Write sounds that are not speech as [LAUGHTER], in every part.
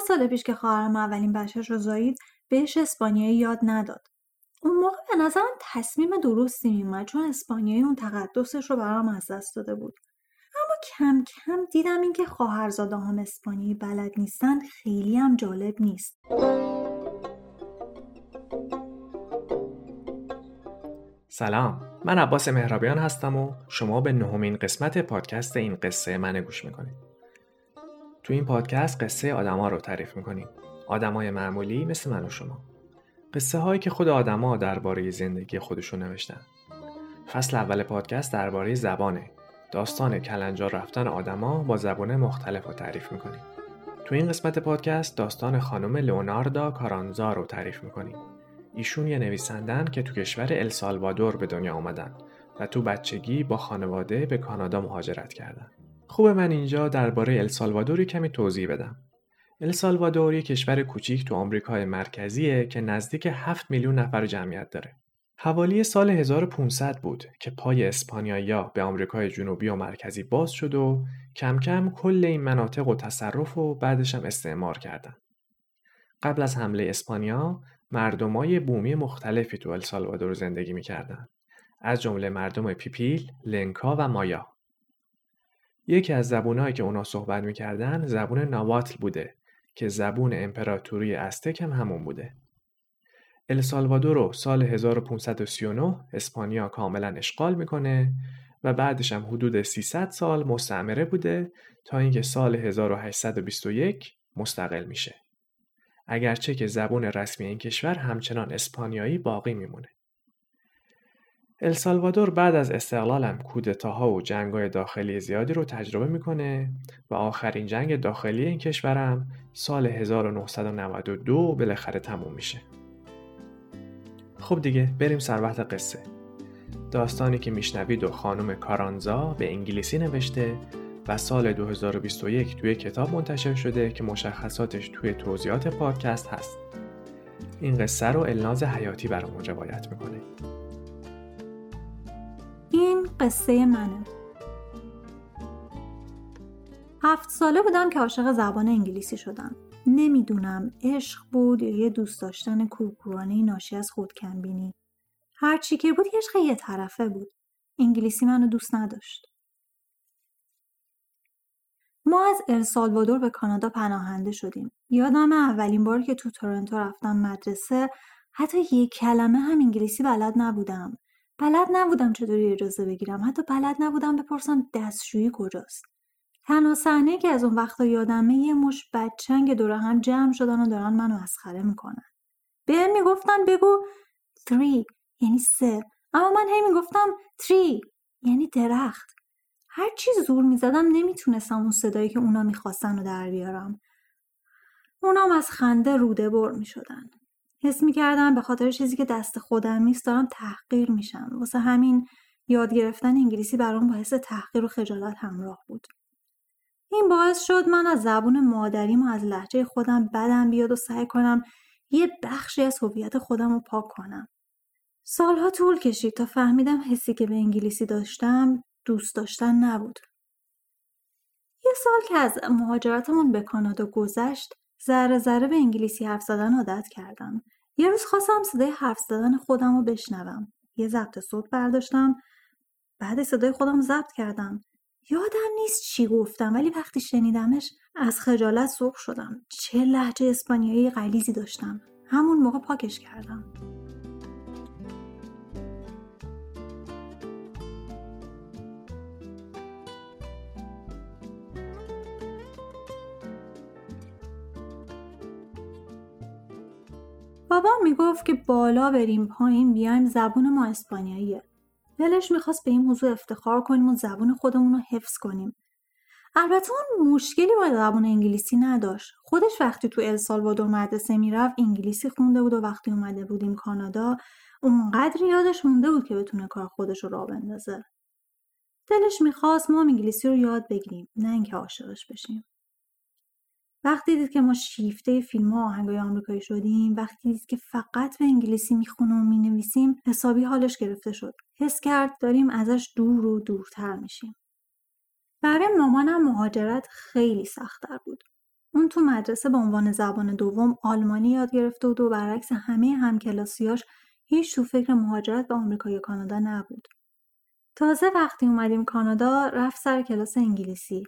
سال پیش که خواهرم اولین بچهش رو زایید بهش اسپانیایی یاد نداد. اون موقع به نظرم تصمیم درستی میومد چون اسپانیایی اون تقدسش رو برام از دست داده بود. اما کم کم دیدم اینکه خواهرزاده هم اسپانیایی بلد نیستن خیلی هم جالب نیست. سلام. من عباس مهرابیان هستم و شما به نهمین قسمت پادکست این قصه من گوش می‌کنید. تو این پادکست قصه آدما رو تعریف می‌کنیم. آدمای معمولی مثل من و شما. قصه هایی که خود آدما درباره زندگی خودشون نوشتن. فصل اول پادکست درباره زبانه داستان کلنجار رفتن آدما با زبان مختلف رو تعریف می‌کنیم. تو این قسمت پادکست داستان خانم لئوناردا کارانزا رو تعریف می‌کنیم. ایشون یه نویسندن که تو کشور السالوادور به دنیا آمدن و تو بچگی با خانواده به کانادا مهاجرت کردن. خوب من اینجا درباره السالوادوری کمی توضیح بدم. السالوادور یک کشور کوچیک تو آمریکای مرکزیه که نزدیک 7 میلیون نفر جمعیت داره. حوالی سال 1500 بود که پای اسپانیایی به آمریکای جنوبی و مرکزی باز شد و کم کم کل این مناطق و تصرف و بعدش هم استعمار کردن. قبل از حمله اسپانیا مردمای بومی مختلفی تو السالوادور زندگی می‌کردن. از جمله مردم پیپیل، لنکا و مایا. یکی از زبونهایی که اونا صحبت می‌کردن زبون نواتل بوده که زبون امپراتوری استک هم همون بوده. السالوادور رو سال 1539 اسپانیا کاملا اشغال می‌کنه و بعدش هم حدود 300 سال مستعمره بوده تا اینکه سال 1821 مستقل میشه. اگرچه که زبون رسمی این کشور همچنان اسپانیایی باقی میمونه. السالوادور بعد از استقلالم کودتاها و جنگای داخلی زیادی رو تجربه می‌کنه و آخرین جنگ داخلی این کشورم سال 1992 بالاخره تموم میشه. خب دیگه بریم سر وقت قصه. داستانی که میشنوید و خانم کارانزا به انگلیسی نوشته و سال 2021 توی کتاب منتشر شده که مشخصاتش توی توضیحات پادکست هست. این قصه رو الناز حیاتی برامون روایت می‌کنه. این قصه منه. هفت ساله بودم که عاشق زبان انگلیسی شدم. نمی‌دونم عشق بود یا یه دوست داشتن کورکورانه ناشی از خودکمبینی. هر چی که بود عشق یه طرفه بود. انگلیسی منو دوست نداشت. ما از السالوادور به کانادا پناهنده شدیم. یادم اولین بار که تو تورنتو رفتم مدرسه حتی یک کلمه هم انگلیسی بلد نبودم. بلد نبودم چطوری اجازه بگیرم. حتی بلد نبودم بپرسم دستشویی کجاست. تنها صحنه که از اون وقتا یادمه یه مش بچنگ دور هم جمع شدن و دارن منو مسخره می‌کنن. به می‌گفتن بگو three یعنی سه اما من هی می‌گفتم three یعنی درخت. هر چی زور می‌زدم نمی‌تونستم اون صدایی که اونا می‌خواستن رو در بیارم. اونام از خنده روده بر می‌شدن. حس می‌کردم به خاطر چیزی که دست خودم نیست دارم تحقیر میشم. واسه همین یاد گرفتن انگلیسی برام باعث تحقیر و خجالت همراه بود. این باعث شد من از زبون مادریم و از لحجه خودم بدم بیاد و سعی کنم یه بخشی از هویت خودم رو پاک کنم. سالها طول کشید تا فهمیدم حسی که به انگلیسی داشتم دوست داشتن نبود. یه سال که از مهاجرتمون به کانادا گذشت ذره ذره به انگلیسی حرف زدن عادت کردم. یه روز خواستم صدای حرف زدن خودم رو بشنوم. یه ضبط صوت برداشتم بعد صدای خودم ضبط کردم. یادم نیست چی گفتم ولی وقتی شنیدمش از خجالت سرخ شدم. چه لحجه اسپانیایی غلیزی داشتم. همون موقع پاکش کردم. بابا می‌گفت که بالا بریم پایین بیایم زبون ما اسپانیاییه. دلش می‌خواست به این موضوع افتخار کنیم و زبون خودمون رو حفظ کنیم. البته اون مشکلی با زبان انگلیسی نداشت. خودش وقتی تو السالوادور مدرسه می‌رفت انگلیسی خونده بود و وقتی اومده بودیم کانادا اونقدر یادش مونده بود که بتونه کار خودش رو راه بندازه. دلش می‌خواست ما انگلیسی رو یاد بگیریم نه اینکه عاشقش بشیم. وقتی دید که ما شیفته فیلم ها آهنگای آمریکایی شدیم وقتی دید که فقط به انگلیسی می‌خونه و می‌نویسیم حسابی حالش گرفته شد حس کرد داریم ازش دور و دورتر میشیم برای مامانم مهاجرت خیلی سختتر بود اون تو مدرسه به عنوان زبان دوم آلمانی یاد گرفته بود و برعکس همه همکلاسیاش هیچ تو فکر مهاجرت به آمریکا یا کانادا نبود. تازه وقتی اومدیم کانادا رفت سر کلاس انگلیسی.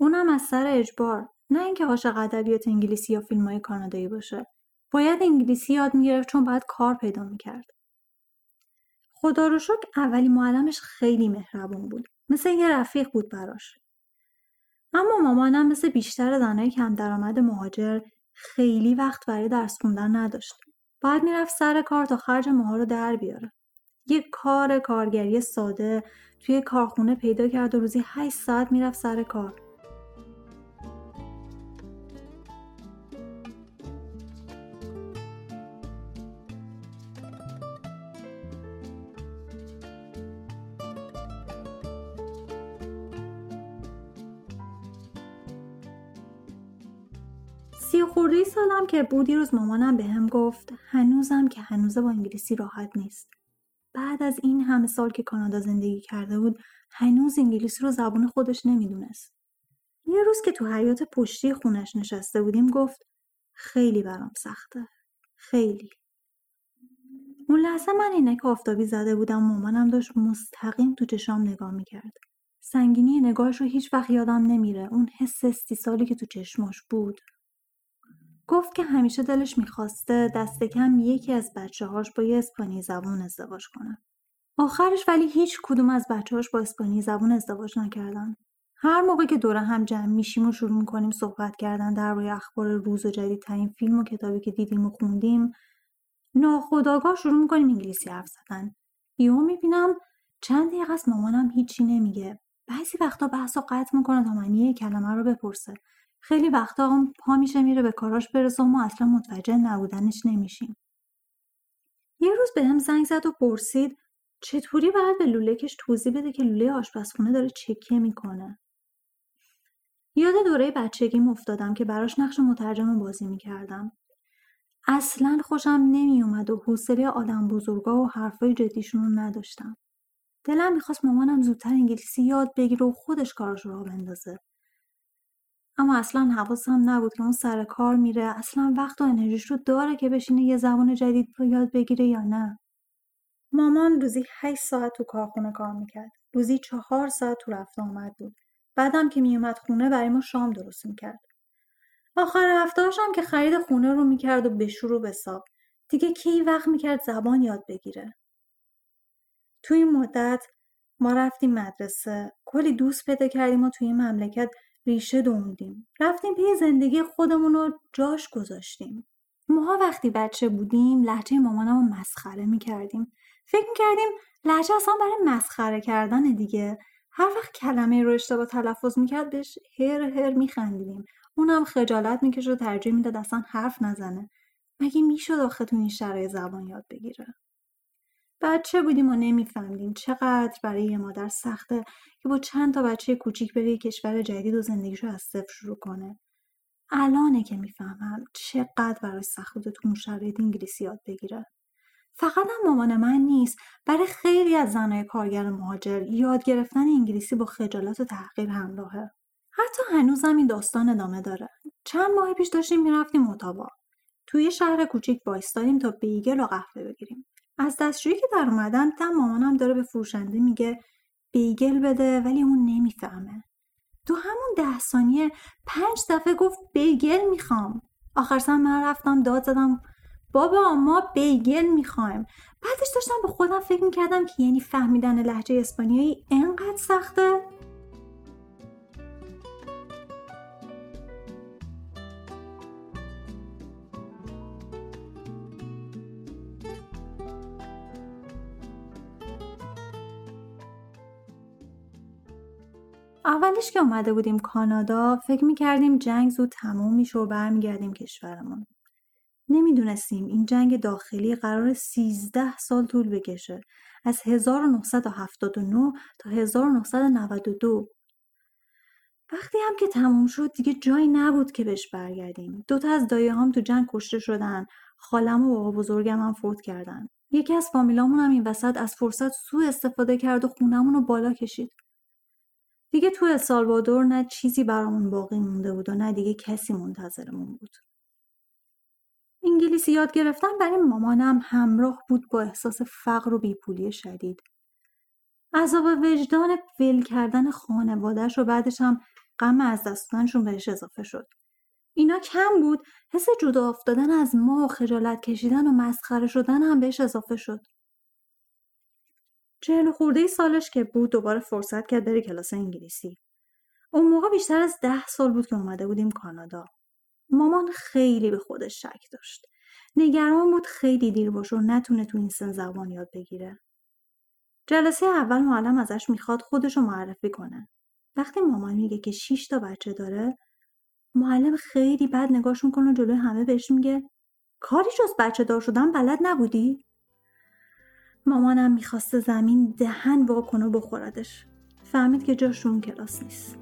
اونم از سر اجبار نه اینکه عاشق ادبیات انگلیسی یا فیلم های کانادایی باشه. باید انگلیسی یاد می‌گرفت چون باید کار پیدا می‌کرد. خدا رو شکر اولی معلمش خیلی مهربون بود. مثل یه رفیق بود براش. اما مامانم مثل بیشتر زنهای کم درآمد مهاجر خیلی وقت برای درس خوندن نداشت. باید می‌رفت سر کار تا خرج ماها رو در بیاره. یه کار کارگری ساده توی کارخونه پیدا کرد و روزی 8 ساعت می‌رفت سر کار. خورده سالم که بود یه روز مامانم به هم گفت هنوزم که هنوزه با انگلیسی راحت نیست. بعد از این همه سال که کانادا زندگی کرده بود هنوز انگلیسی رو زبون خودش نمی‌دونست. یه روز که تو حیات پشتی خونش نشسته بودیم گفت خیلی برام سخته. خیلی. اون لحظه من اینک آفتابی زده بودم مامانم داشت مستقیم تو چشام نگاه می‌کرد. سنگینی نگاهش رو هیچ وقت یادم نمیره. اون حس استیصالی که تو چشماش بود. گفت که همیشه دلش می‌خواسته دست کم یکی از بچه هاش با یه اسپانی زبون ازدواج کنه. آخرش ولی هیچ کدوم از بچه هاش با اسپانی زبون ازدواج نکردن. هر موقع که دوره هم جمع میشیم و شروع می‌کنیم صحبت کردن در روی اخبار روز و جدیدترین فیلم و کتابی که دیدیم و خوندیم ناخداگاه شروع می‌کنیم انگلیسی حرف زدن یهو می‌بینم چند دقیقه از مامانم هیچی نمیگه بعضی وقتا بحث قطع می‌کنه تا معنی کلمه رو بپرسه خیلی وقتا هم پا میشه میره به کاراش برسه و ما اصلا متوجه نبودنش نمیشیم. یه روز به هم زنگ زد و پرسید چطوری باید به لولهکش توضیح بده که لوله آشپزخونه داره چکه می‌کنه. یاد دوره بچگیم افتادم که براش نقش مترجم بازی می‌کردم. اصلا خوشم نمیومد و حوصله آدم بزرگا و حرفای جدیشون رو نداشتم. دلم می‌خواست مامانم زودتر انگلیسی یاد بگیره و خودش کارش رو بندازه. اما اصلا حواسم نبود که اون سر کار میره. اصلا وقت و انرژیش رو داره که بشینه یه زبان جدید رو یاد بگیره یا نه. مامان روزی 8 ساعت تو کارخونه کار می‌کرد. روزی چهار ساعت تو رفت آمد بود. بعدم که میومد خونه برای ما شام درست می‌کرد. آخر هفتهاش هم که خرید خونه رو می‌کرد و به شروع به دیگه کی وقت می‌کرد زبان یاد بگیره؟ تو این مدت ما رفتیم مدرسه. کلی دوست پیدا کردیم و توی این مملکت ریشه دووندیم رفتیم پی زندگی خودمون رو جاش گذاشتیم. ماها وقتی بچه بودیم لحجه مامانم رو مسخره می‌کردیم. فکر می‌کردیم لحجه اصلا برای مسخره کردن دیگه. هر وقت کلمه رو اشتباه تلفظ می‌کرد بهش هر هر میخندیدیم. اونم خجالت می‌کشه و ترجیح می‌داد اصلا حرف نزنه. مگه می‌شد آخه تو این شرایط زبان یاد بگیره؟ بچه بودیم و نمیفهمیدیم. چقدر برای یه مادر سخته که با چند تا بچه کوچیک بره کشور جدید و زندگیشو از صفر شروع کنه. الانه که می‌فهمم چقدر برای سخت بوده تو اون شرایط انگلیسی یاد بگیره. فقط هم مامان من نیست. برای خیلی از زنهای کارگر مهاجر یاد گرفتن انگلیسی با خجالت و تحقیر همراهه. حتی هنوزم این داستان ادامه داره. چند ماه پیش داشتیم می‌رفتیم اتاوا. توی شهر کوچیک وایستادیم تا بیگل و قهوه بگیریم. از دستشویی که در اومدن تم مامانم داره به فروشنده میگه بیگل بده ولی اون نمی‌فهمه. تو همون ده ثانیه پنج دفعه گفت بیگل می‌خوام. آخر سر من رفتم داد زدم بابا ما بیگل می‌خوایم. بعدش داشتم به خودم فکر می‌کردم که یعنی فهمیدن لحجه اسپانیایی انقدر سخته. اولش که اومده بودیم کانادا فکر می‌کردیم جنگ زود تموم میشه و برمیگردیم کشورمون. نمی‌دونستیم این جنگ داخلی قرار 13 سال طول بکشه از 1979 تا 1992 وقتی هم که تموم شد دیگه جایی نبود که بهش برگردیم. دوتا از دایه هم تو جنگ کشته شدن خالم و بابا بزرگم هم فوت کردن. یکی از فامیلامون هم این وسط از فرصت سوء استفاده کرد و خونمون رو بالا کشید. دیگه تو السالوادور نه چیزی برامون باقی مونده بود و نه دیگه کسی منتظرمون بود. انگلیسی یاد گرفتن برای مامانم همراه بود با احساس فقر و بیپولی شدید. عذاب وجدان ول کردن خانوادهش و بعدش هم غم از دست دادنشون بهش اضافه شد. اینا کم بود حس جدا افتادن از ما و خجالت کشیدن و مسخره شدن هم بهش اضافه شد. چهل خورده سالش که بود دوباره فرصت کرد بره کلاس انگلیسی. اون موقع بیشتر از ده سال بود که اومده بودیم کانادا. مامان خیلی به خودش شک داشت. نگران بود خیلی دیر باشه و نتونه تو این سن زبان یاد بگیره. جلسه اول معلم ازش می‌خواد خودش رو معرفی کنه. وقتی مامان میگه که 6 تا بچه داره معلم خیلی بد نگاش می‌کنه و جلوی همه بهش میگه کاری جز بچه دار شدن بلد نبودی؟ مامانم می‌خواسته زمین دهن واکنه و بخوردش. فهمید که جاش اون کلاس نیست.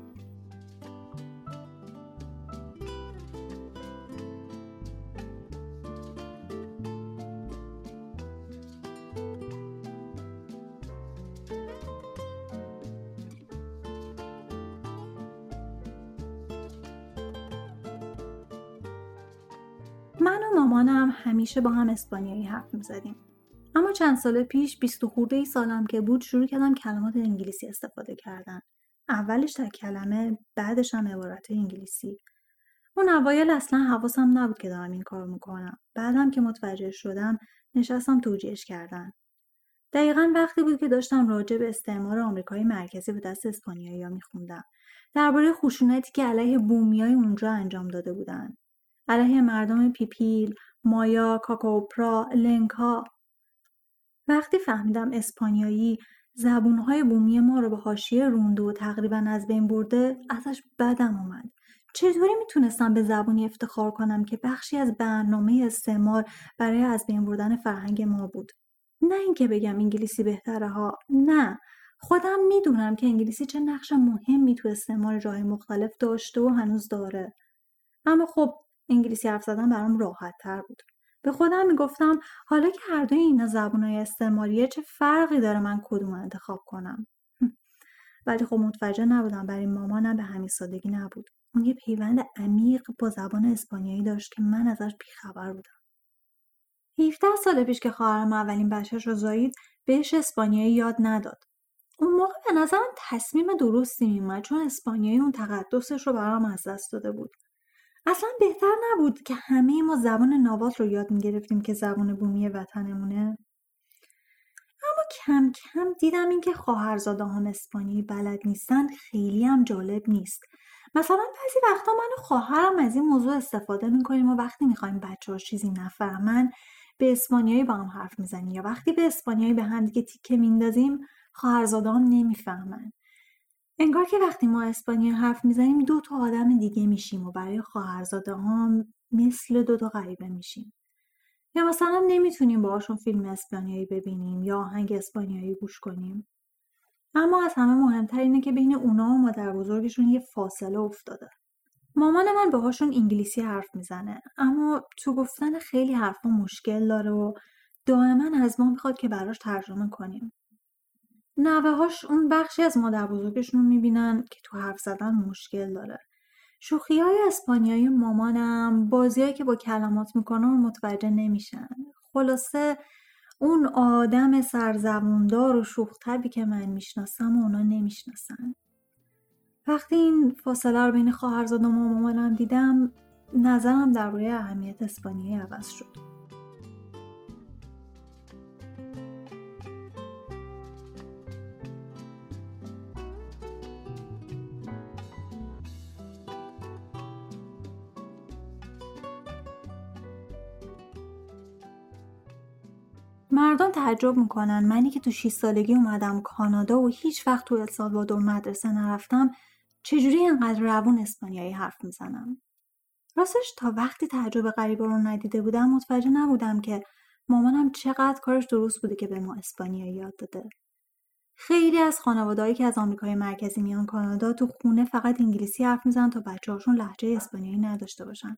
من مامانم همیشه با هم اسپانیایی حرف می‌زدیم. چند سال پیش بیست و خورده ای سالم که بود شروع کردم کلمات انگلیسی استفاده کردن. اولش تا کلمه بعدش هم عبارت انگلیسی. اون اوایل اصلا حواسم نبود که دارم این کار می‌کنم. بعدم که متوجه شدم نشستم توجیهش کردن. دقیقا وقتی بود که داشتم راجع به استعمار آمریکای مرکزی به دست اسپانیایی ها میخوندم. درباره خشونتی که علیه بومیای اونجا انجام داده بودن. علیه مردم پیپیل، مایا، کاکاوپرا، لنکا. وقتی فهمیدم اسپانیایی زبونهای بومی ما رو به حاشیه رونده و تقریبا از بین برده ازش بدم اومد. چطوری می‌تونستم به زبونی افتخار کنم که بخشی از برنامه استعمار برای از بین بردن فرهنگ ما بود؟ نه اینکه بگم انگلیسی بهتره ها نه خودم می‌دونم که انگلیسی چه نقش مهمی تو استعمار جای مختلف داشته و هنوز داره اما خب انگلیسی حرف زدن برام راحت تر بود به خودم می‌گفتم حالا که هر دوی اینا زبونهای استعماریه چه فرقی داره من کدوم انتخاب کنم؟ [LAUGHS] ولی خب متوجه نبودم برای مامانم به همین سادگی نبود. اون یه پیوند عمیق با زبان اسپانیایی داشت که من ازش بیخبر بودم. 17 سال پیش که خواهرم اولین بچهش رو زایید بهش اسپانیایی یاد نداد. اون موقع به نظرم تصمیم درستی میومد چون اسپانیایی اون تقدسش رو برام از دست داده بود. اصلا بهتر نبود که همه ما زبان ناوات رو یاد می‌گرفتیم که زبان بومی وطنمونه؟ اما کم کم دیدم اینکه خواهرزاده هم اسپانیایی بلد نیستن خیلی هم جالب نیست. مثلا بعضی وقتا من و خواهرم از این موضوع استفاده می‌کنیم و وقتی می‌خوایم بچه ها چیزی نفهمن به اسپانیایی با هم حرف می‌زنیم یا وقتی به اسپانیایی به هم دیگه تیکه میندازیم خواهرزاده هم نمی‌فهمن. انگار که وقتی ما اسپانیایی حرف می‌زنیم دو تا آدم دیگه میشیم و برای خواهرزاده هم مثل دو تا غریبه میشیم. یا مثلا نمی‌تونیم باهاشون فیلم اسپانیایی ببینیم یا آهنگ اسپانیایی گوش کنیم. اما از همه مهمتر اینه که بین اونا و مادر بزرگشون یه فاصله افتاده. مامان من باهاشون انگلیسی حرف می‌زنه اما تو گفتن خیلی حرفا مشکل داره و دائما از ما می‌خواد که براش ترجمه کنیم. هاش اون بخشی از مادر بزرگشون می‌بینن که تو حرف زدن مشکل داره. شوخی های اسپانیایی مامانم بازیهایی که با کلمات می‌کنه و متوجه نمیشن. خلاصه اون آدم سرزبوندار و شوختبی که من می‌شناسم و اونا نمی‌شناسن. وقتی این فاصله رو بین خواهرزادم و مامانم دیدم نظرم درباره اهمیت اسپانیایی عوض شد. مردم تعجب می‌کنن. منی که تو 6 سالگی اومدم کانادا و هیچ وقت تو السالوادور مدرسه نرفتم چجوری اینقدر روون اسپانیایی حرف می‌زنم؟ راستش تا وقتی تعجب غریبه رو ندیده بودم متوجه نبودم که مامانم چقدر کارش درست بوده که به ما اسپانیایی یاد داده. خیلی از خانوادهایی که از آمریکای مرکزی میان کانادا تو خونه فقط انگلیسی حرف می‌زنن تا بچه هاشون لحجه اسپانیایی نداشته باشن.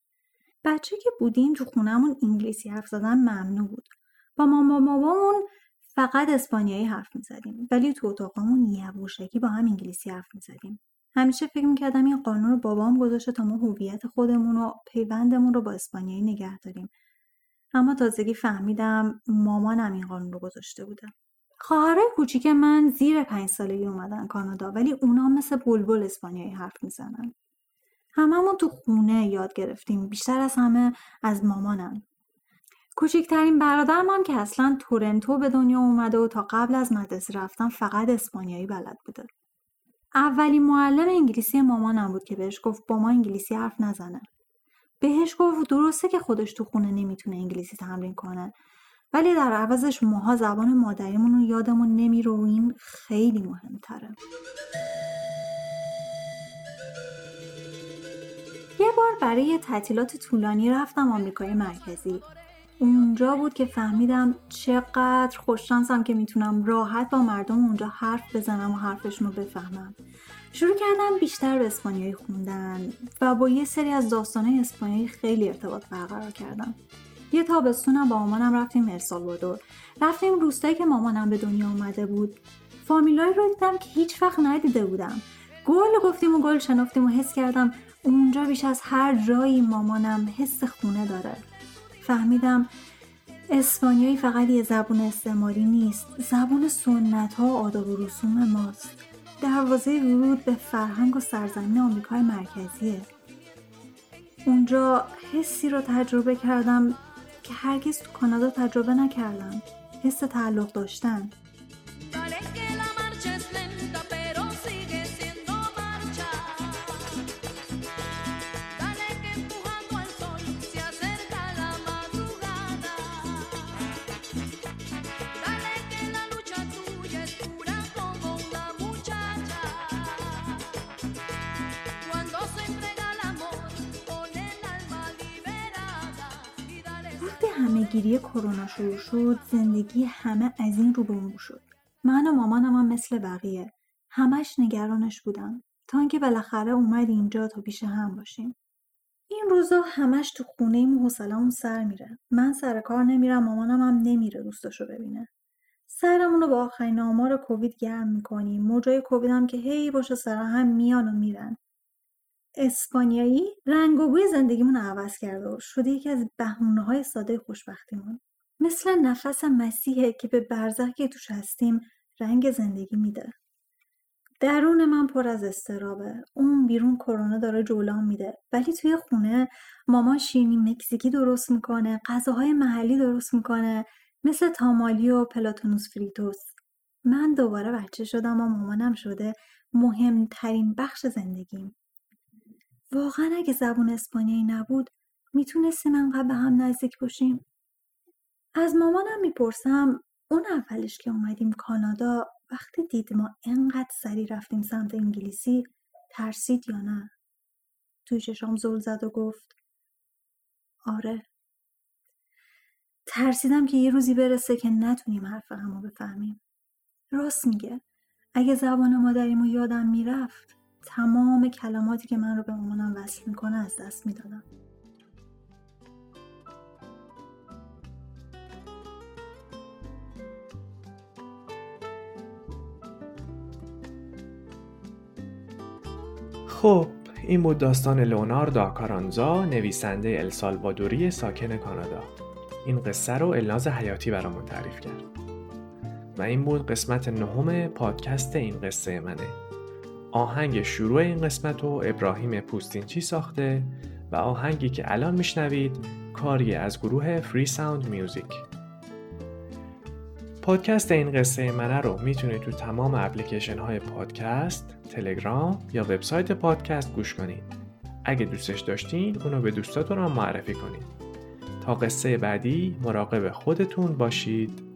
بچه که بودیم تو خونهمون انگلیسی حرف زدن ممنوع بود. با ماما بابامون فقط اسپانیایی حرف می‌زدیم. ولی تو اتاقمون یواشکی با هم انگلیسی حرف می‌زدیم. همیشه فکر می‌کردم این قانون رو بابام گذاشته تا ما هویت خودمون و پیوندمون رو با اسپانیایی نگه داریم. اما تازگی فهمیدم مامانم این قانون رو گذاشته بوده. خواهرای کوچیک من زیر پنج سالگی اومدن کانادا ولی اونا مثل بلبل اسپانیایی حرف می‌زنن. هممون تو خونه یاد گرفتیم. بیشتر از همه از مامانم. کوچکترین برادرم هم که اصلا تورنتو به دنیا اومده و تا قبل از مدرسه رفتن فقط اسپانیایی بلد بوده. اولین معلم انگلیسی مامانم بود که بهش گفت با ما انگلیسی حرف نزنه. بهش گفت درسته که خودش تو خونه نمی‌تونه انگلیسی تمرین کنه ولی در عوضش ماها زبان مادریمون رو یادمون نمیره و این خیلی مهمتره. یه بار برای تعطیلات طولانی رفتم آمریکای مرکزی. اونجا بود که فهمیدم چقدر خوششانسم که می‌تونم راحت با مردم اونجا حرف بزنم و حرفشون رو بفهمم. شروع کردم بیشتر به اسپانیایی خوندن و با یه سری از داستانهای اسپانیایی خیلی ارتباط برقرار کردم. یه تابستونم با مامانم رفتیم السالوادور رفتیم روستایی که مامانم به دنیا آمده بود. فامیلایی رو دیدم که هیچ وقت ندیده بودم. گل گفتیم و گل شنفتیم و حس کردم اونجا بیش از هر جایی مامانم حس خونه داره. فهمیدم اسپانیایی فقط یه زبون استعماری نیست. زبون سنت ها و آداب و رسوم ماست. دروازه ورود به فرهنگ و سرزمین آمریکای مرکزیه. اونجا حسی رو تجربه کردم که هرگز تو کانادا تجربه نکردم. حس تعلق داشتن. کرونا شروع شد زندگی همه از این رو به شد. من و مامانم هم مثل بقیه. همش نگرانش بودم. تا اینکه بالاخره اومد اینجا تا پیش هم باشیم. این روزا همش تو خونه ایم و حوصله‌مون سر میره. من سر کار نمیرم مامانم هم نمیره دوستاشو ببینه. سرمون رو با آخرین آمار کووید گرم می‌کنیم. موجای کووید هم که هی باشه سر هم میان و میرن. اسپانیایی رنگ و بوی زندگیمون عوض کرده و شده یکی از بهونه های ساده خوشبختیمون. مثل نفس مسیحه که به برزخ که توش هستیم رنگ زندگی میده. درون من پر از استرابه. اون بیرون کرونا داره جولان میده. ولی توی خونه مامان شیرینی مکزیکی درست می‌کنه غذاهای محلی درست می‌کنه مثل تامالی و پلاتونوس فریتوس. من دوباره بچه شدم و مامانم شده مهمترین بخش زندگیم. واقعا اگه زبون اسپانیایی نبود می‌تونستیم انقدر به هم نزدیک باشیم. از مامانم می‌پرسم اون اولش که اومدیم کانادا وقتی دید ما انقدر سری رفتیم سمت انگلیسی ترسید یا نه؟ توی چشام زل زد و گفت آره. ترسیدم که یه روزی برسه که نتونیم حرف همو بفهمیم. راست میگه. اگه زبان مادریمو یادم می‌رفت تمام کلماتی که من رو به مامانم وصل می‌کنه از دست می‌دادم. خب این بود داستان لوناردو کارانزا نویسنده السالوادوری ساکن کانادا. این قصه رو الناز حیاتی برامون تعریف کرد. و این بود قسمت نهم پادکست این قصه منه. آهنگ شروع این قسمت رو ابراهیم پوستینچی ساخته و آهنگی که الان میشنوید کاری از گروه Free Sound Music پادکست این قصه منه رو می‌تونید تو تمام اپلیکیشن های پادکست، تلگرام یا وبسایت پادکست گوش کنید. اگه دوستش داشتین اونو به دوستاتون هم معرفی کنید. تا قصه بعدی مراقب خودتون باشید